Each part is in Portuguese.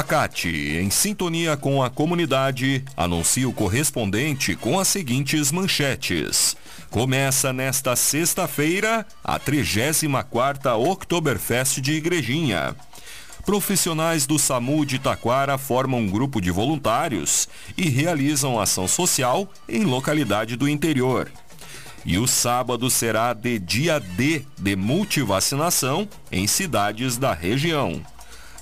Facate, em sintonia com a comunidade, anuncia o correspondente com as seguintes manchetes. Começa nesta sexta-feira a 34ª Oktoberfest de Igrejinha. Profissionais do SAMU de Taquara formam um grupo de voluntários e realizam ação social em localidade do interior. E o sábado será de dia D de multivacinação em cidades da região.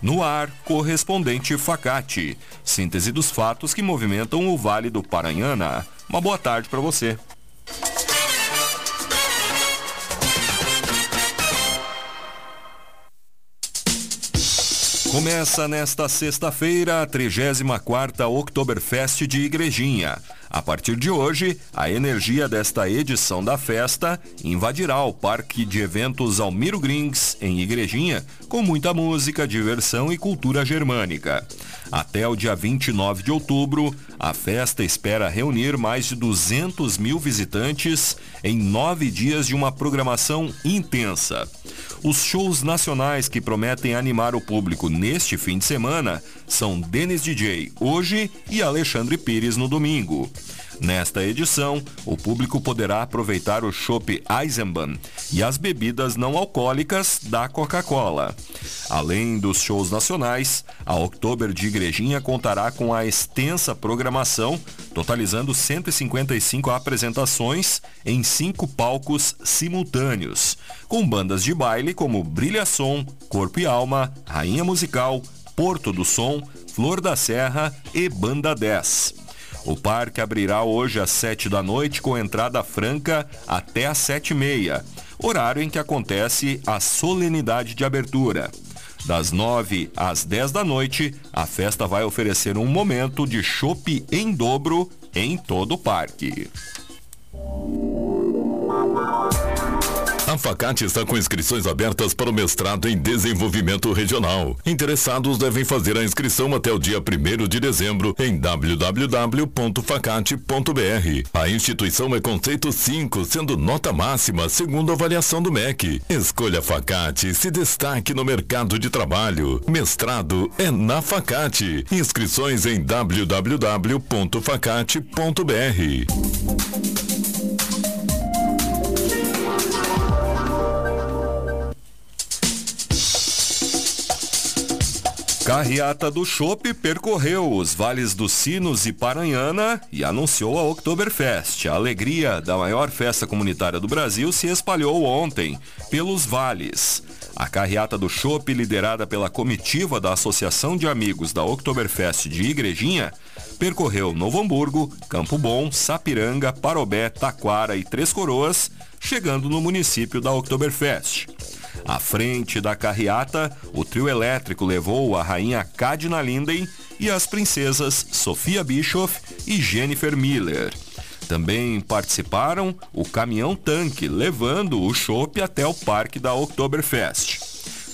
No ar, correspondente Facate. Síntese dos fatos que movimentam o Vale do Paranhana. Uma boa tarde para você. Começa nesta sexta-feira a 34ª Oktoberfest de Igrejinha. A partir de hoje, a energia desta edição da festa invadirá o Parque de Eventos Almiro Grings, em Igrejinha, com muita música, diversão e cultura germânica. Até o dia 29 de outubro, a festa espera reunir mais de 200 mil visitantes em nove dias de uma programação intensa. Os shows nacionais que prometem animar o público neste fim de semana são Denis DJ hoje e Alexandre Pires no domingo. Nesta edição, o público poderá aproveitar o chopp Eisenbahn e as bebidas não alcoólicas da Coca-Cola. Além dos shows nacionais, a Oktober de Igrejinha contará com a extensa programação, totalizando 155 apresentações em cinco palcos simultâneos, com bandas de baile como Brilha Som, Corpo e Alma, Rainha Musical, Porto do Som, Flor da Serra e Banda 10. O parque abrirá hoje às 7 da noite com entrada franca até às 7 e meia, horário em que acontece a solenidade de abertura. Das 9 às 10 da noite, a festa vai oferecer um momento de chopp em dobro em todo o parque. A Facate está com inscrições abertas para o mestrado em desenvolvimento regional. Interessados devem fazer a inscrição até o dia 1 de dezembro em www.facate.br. A instituição é conceito 5, sendo nota máxima segundo a avaliação do MEC. Escolha Facate, se destaque no mercado de trabalho. Mestrado é na Facate. Inscrições em www.facate.br. Carreata do Chopp percorreu os vales dos Sinos e Paranhana e anunciou a Oktoberfest. A alegria da maior festa comunitária do Brasil se espalhou ontem pelos vales. A carreata do Chopp, liderada pela comitiva da Associação de Amigos da Oktoberfest de Igrejinha, percorreu Novo Hamburgo, Campo Bom, Sapiranga, Parobé, Taquara e Três Coroas, chegando no município da Oktoberfest. À frente da carreata, o trio elétrico levou a rainha Cadina Linden e as princesas Sofia Bischoff e Jennifer Miller. Também participaram o caminhão tanque, levando o chopp até o parque da Oktoberfest.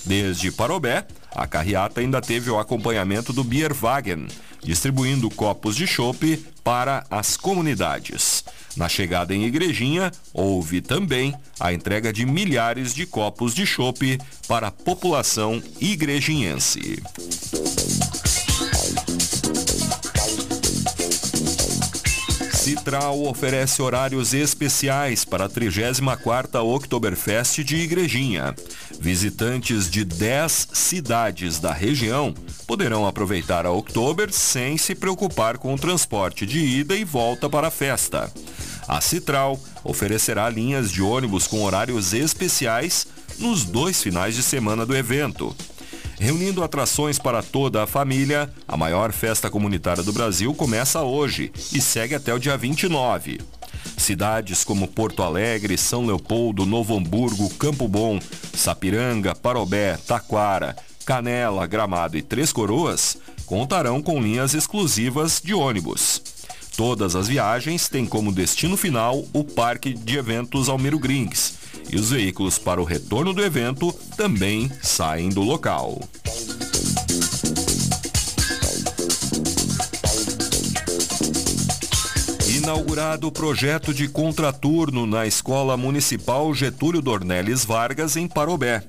Desde Parobé, a carreata ainda teve o acompanhamento do Bierwagen, distribuindo copos de chopp para as comunidades. Na chegada em Igrejinha, houve também a entrega de milhares de copos de chope para a população igrejinhense. Citral oferece horários especiais para a 34ª Oktoberfest de Igrejinha. Visitantes de 10 cidades da região poderão aproveitar a Oktober sem se preocupar com o transporte de ida e volta para a festa. A Citral oferecerá linhas de ônibus com horários especiais nos dois finais de semana do evento. Reunindo atrações para toda a família, a maior festa comunitária do Brasil começa hoje e segue até o dia 29. Cidades como Porto Alegre, São Leopoldo, Novo Hamburgo, Campo Bom, Sapiranga, Parobé, Taquara, Canela, Gramado e Três Coroas contarão com linhas exclusivas de ônibus. Todas as viagens têm como destino final o Parque de Eventos Almiro Grings, e os veículos para o retorno do evento também saem do local. Inaugurado o projeto de contraturno na Escola Municipal Getúlio Dornelles Vargas, em Parobé.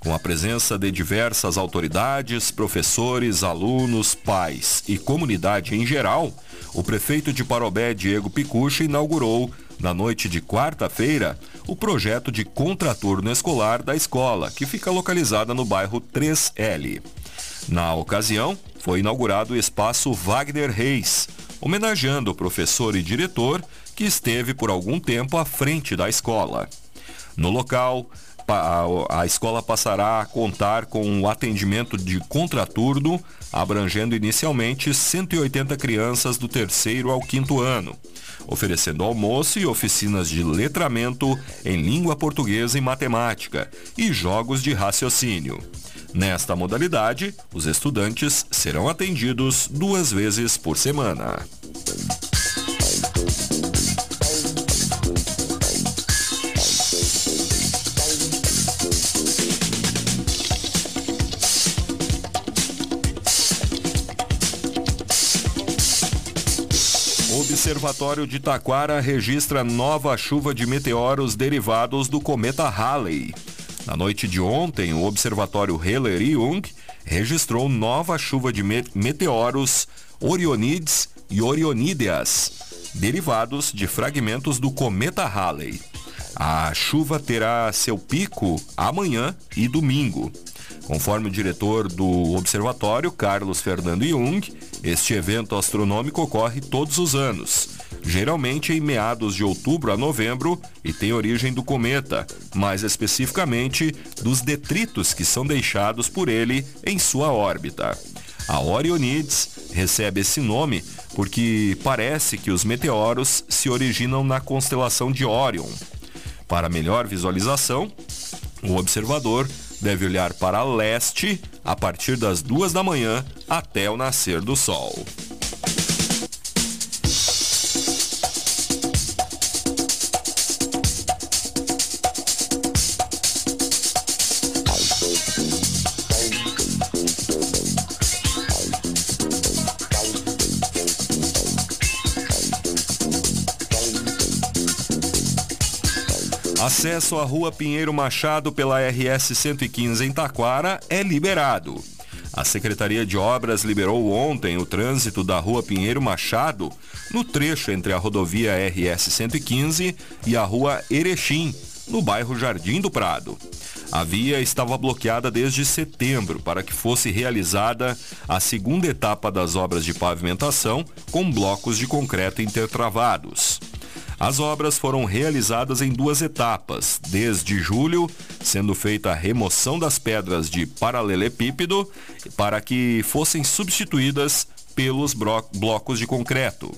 com a presença de diversas autoridades, professores, alunos, pais e comunidade em geral, o prefeito de Parobé, Diego Picucha, inaugurou, na noite de quarta-feira, o projeto de contraturno escolar da escola, que fica localizada no bairro 3L. Na ocasião, foi inaugurado o espaço Wagner Reis, homenageando o professor e diretor que esteve por algum tempo à frente da escola. No local, a, escola passará a contar com o atendimento de contraturno, abrangendo inicialmente 180 crianças do terceiro ao quinto ano, oferecendo almoço e oficinas de letramento em língua portuguesa e matemática e jogos de raciocínio. Nesta modalidade, os estudantes serão atendidos duas vezes por semana. Observatório de Taquara registra nova chuva de meteoros derivados do cometa Halley. Na noite de ontem, o Observatório Heller-Jung registrou nova chuva de meteoros Orionides e Orionídeas, derivados de fragmentos do cometa Halley. A chuva terá seu pico amanhã e domingo. Conforme o diretor do observatório, Carlos Fernando Jung, este evento astronômico ocorre todos os anos, geralmente em meados de outubro a novembro e tem origem do cometa, mais especificamente dos detritos que são deixados por ele em sua órbita. A Orionides recebe esse nome porque parece que os meteoros se originam na constelação de Orion. Para melhor visualização, o observador deve olhar para leste a partir das duas da manhã até o nascer do sol. Acesso à Rua Pinheiro Machado pela RS 115 em Taquara é liberado. A Secretaria de Obras liberou ontem o trânsito da Rua Pinheiro Machado no trecho entre a rodovia RS 115 e a Rua Erechim, no bairro Jardim do Prado. A via estava bloqueada desde setembro para que fosse realizada a segunda etapa das obras de pavimentação com blocos de concreto intertravados. As obras foram realizadas em duas etapas, desde julho, sendo feita a remoção das pedras de paralelepípedo para que fossem substituídas pelos blocos de concreto.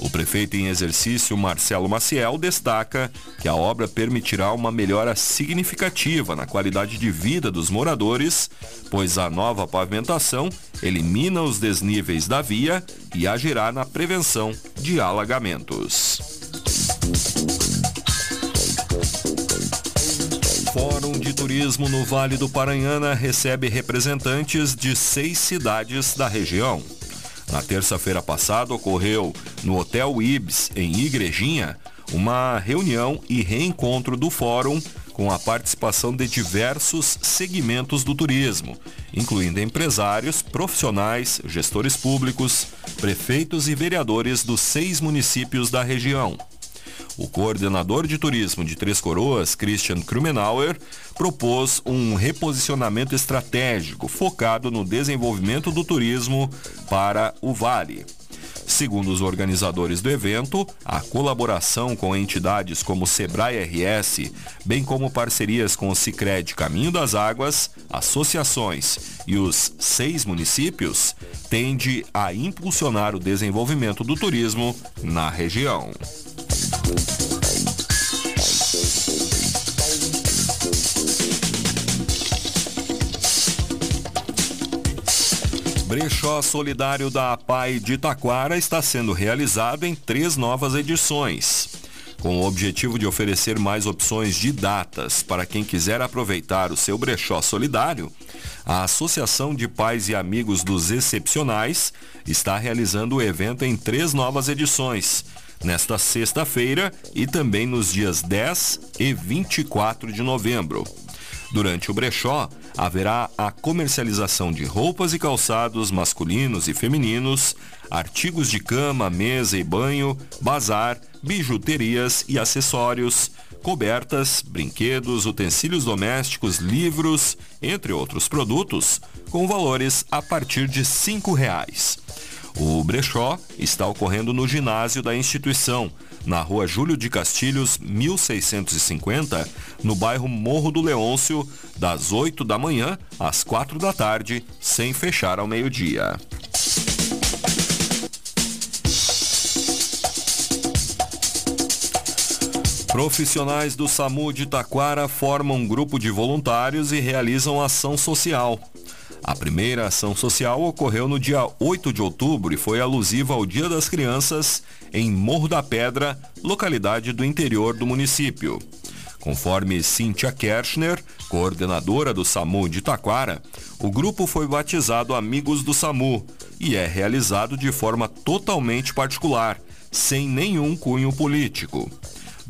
O prefeito em exercício, Marcelo Maciel, destaca que a obra permitirá uma melhora significativa na qualidade de vida dos moradores, pois a nova pavimentação elimina os desníveis da via e agirá na prevenção de alagamentos. Fórum de Turismo no Vale do Paranhana recebe representantes de seis cidades da região. Na terça-feira passada ocorreu no Hotel Ibis, em Igrejinha, uma reunião e reencontro do fórum com a participação de diversos segmentos do turismo, incluindo empresários, profissionais, gestores públicos, prefeitos e vereadores dos seis municípios da região. O coordenador de turismo de Três Coroas, Christian Krumenauer, propôs um reposicionamento estratégico focado no desenvolvimento do turismo para o Vale. Segundo os organizadores do evento, a colaboração com entidades como Sebrae RS, bem como parcerias com o Sicredi Caminho das Águas, associações e os seis municípios, tende a impulsionar o desenvolvimento do turismo na região. Brechó Solidário da APAI de Taquara está sendo realizado em três novas edições. Com o objetivo de oferecer mais opções de datas para quem quiser aproveitar o seu brechó solidário, a Associação de Pais e Amigos dos Excepcionais está realizando o evento em três novas edições, nesta sexta-feira e também nos dias 10 e 24 de novembro. Durante o brechó, haverá a comercialização de roupas e calçados masculinos e femininos, artigos de cama, mesa e banho, bazar, bijuterias e acessórios, cobertas, brinquedos, utensílios domésticos, livros, entre outros produtos, com valores a partir de 5 reais. O brechó está ocorrendo no ginásio da instituição, na rua Júlio de Castilhos, 1650, no bairro Morro do Leôncio, das 8 da manhã às 4 da tarde, sem fechar ao meio-dia. Profissionais do SAMU de Taquara formam um grupo de voluntários e realizam ação social. A primeira ação social ocorreu no dia 8 de outubro e foi alusiva ao Dia das Crianças em Morro da Pedra, localidade do interior do município. Conforme Cíntia Kershner, coordenadora do SAMU de Taquara, o grupo foi batizado Amigos do SAMU e é realizado de forma totalmente particular, sem nenhum cunho político.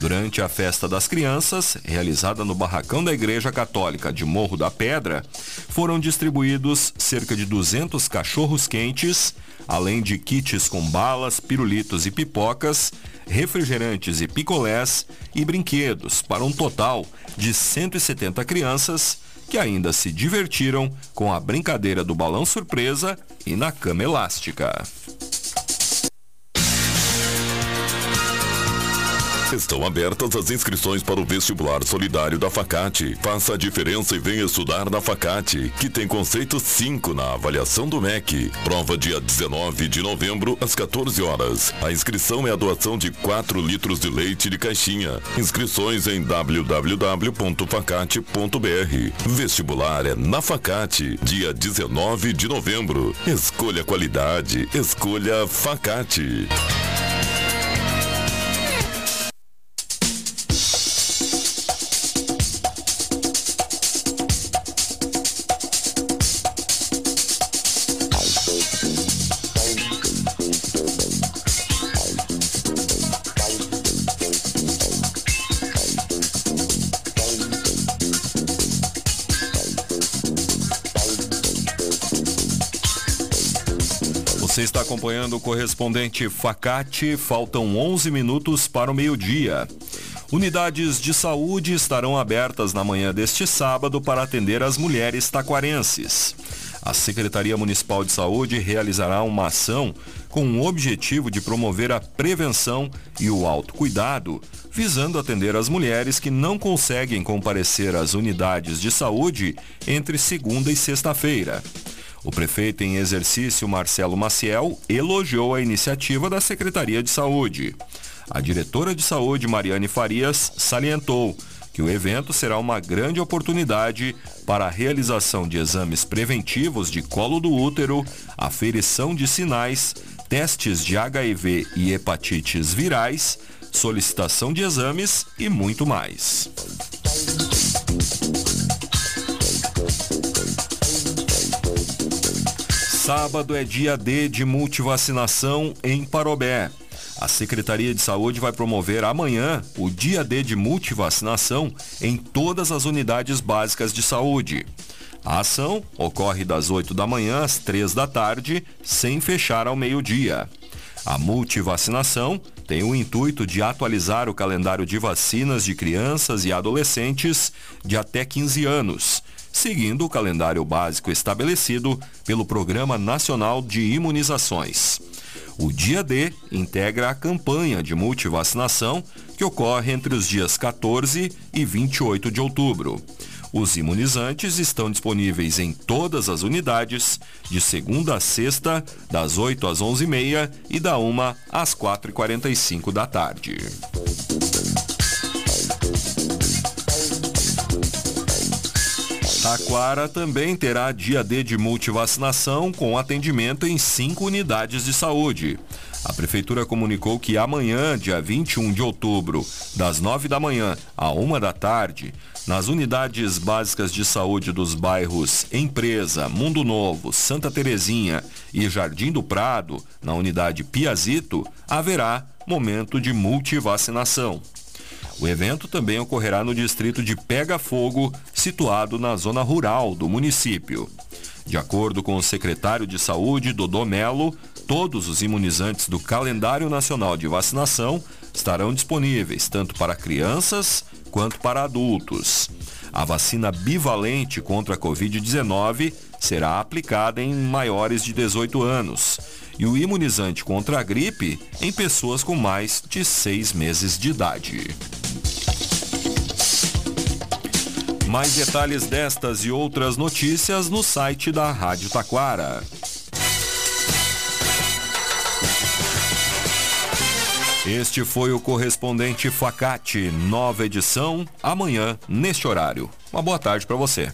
Durante a Festa das Crianças, realizada no barracão da Igreja Católica de Morro da Pedra, foram distribuídos cerca de 200 cachorros quentes, além de kits com balas, pirulitos e pipocas, refrigerantes e picolés e brinquedos para um total de 170 crianças que ainda se divertiram com a brincadeira do balão surpresa e na cama elástica. Estão abertas as inscrições para o vestibular solidário da Facate. Faça a diferença e venha estudar na Facate, que tem conceito 5 na avaliação do MEC. Prova dia 19 de novembro, às 14 horas. A inscrição é a doação de 4 litros de leite de caixinha. Inscrições em www.facate.br. Vestibular é na Facate, dia 19 de novembro. Escolha qualidade, escolha Facate. Você está acompanhando o correspondente Facate. Faltam 11 minutos para o meio-dia. Unidades de saúde estarão abertas na manhã deste sábado para atender as mulheres taquarenses. A Secretaria Municipal de Saúde realizará uma ação com o objetivo de promover a prevenção e o autocuidado, visando atender as mulheres que não conseguem comparecer às unidades de saúde entre segunda e sexta-feira. O prefeito em exercício, Marcelo Maciel, elogiou a iniciativa da Secretaria de Saúde. A diretora de saúde, Mariane Farias, salientou que o evento será uma grande oportunidade para a realização de exames preventivos de colo do útero, aferição de sinais, testes de HIV e hepatites virais, solicitação de exames e muito mais. Sábado é dia D de multivacinação em Parobé. A Secretaria de Saúde vai promover amanhã o dia D de multivacinação em todas as unidades básicas de saúde. A ação ocorre das 8 da manhã às 3 da tarde, sem fechar ao meio-dia. A multivacinação tem o intuito de atualizar o calendário de vacinas de crianças e adolescentes de até 15 anos seguindo o calendário básico estabelecido pelo Programa Nacional de Imunizações. O dia D integra a campanha de multivacinação que ocorre entre os dias 14 e 28 de outubro. Os imunizantes estão disponíveis em todas as unidades, de segunda a sexta, das 8 às 11h30 e da 1 às 4h45 da tarde. Taquara também terá dia D de multivacinação com atendimento em cinco unidades de saúde. A Prefeitura comunicou que amanhã, dia 21 de outubro, das 9 da manhã à 1 da tarde, nas unidades básicas de saúde dos bairros Empresa, Mundo Novo, Santa Terezinha e Jardim do Prado, na unidade Piazito, haverá momento de multivacinação. O evento também ocorrerá no distrito de Pega Fogo, situado na zona rural do município. De acordo com o secretário de Saúde, Dodô Melo, todos os imunizantes do Calendário Nacional de Vacinação estarão disponíveis tanto para crianças quanto para adultos. A vacina bivalente contra a Covid-19 será aplicada em maiores de 18 anos e o imunizante contra a gripe em pessoas com mais de seis meses de idade. Mais detalhes destas e outras notícias no site da Rádio Taquara. Este foi o correspondente Facate, nova edição, amanhã, neste horário. Uma boa tarde para você.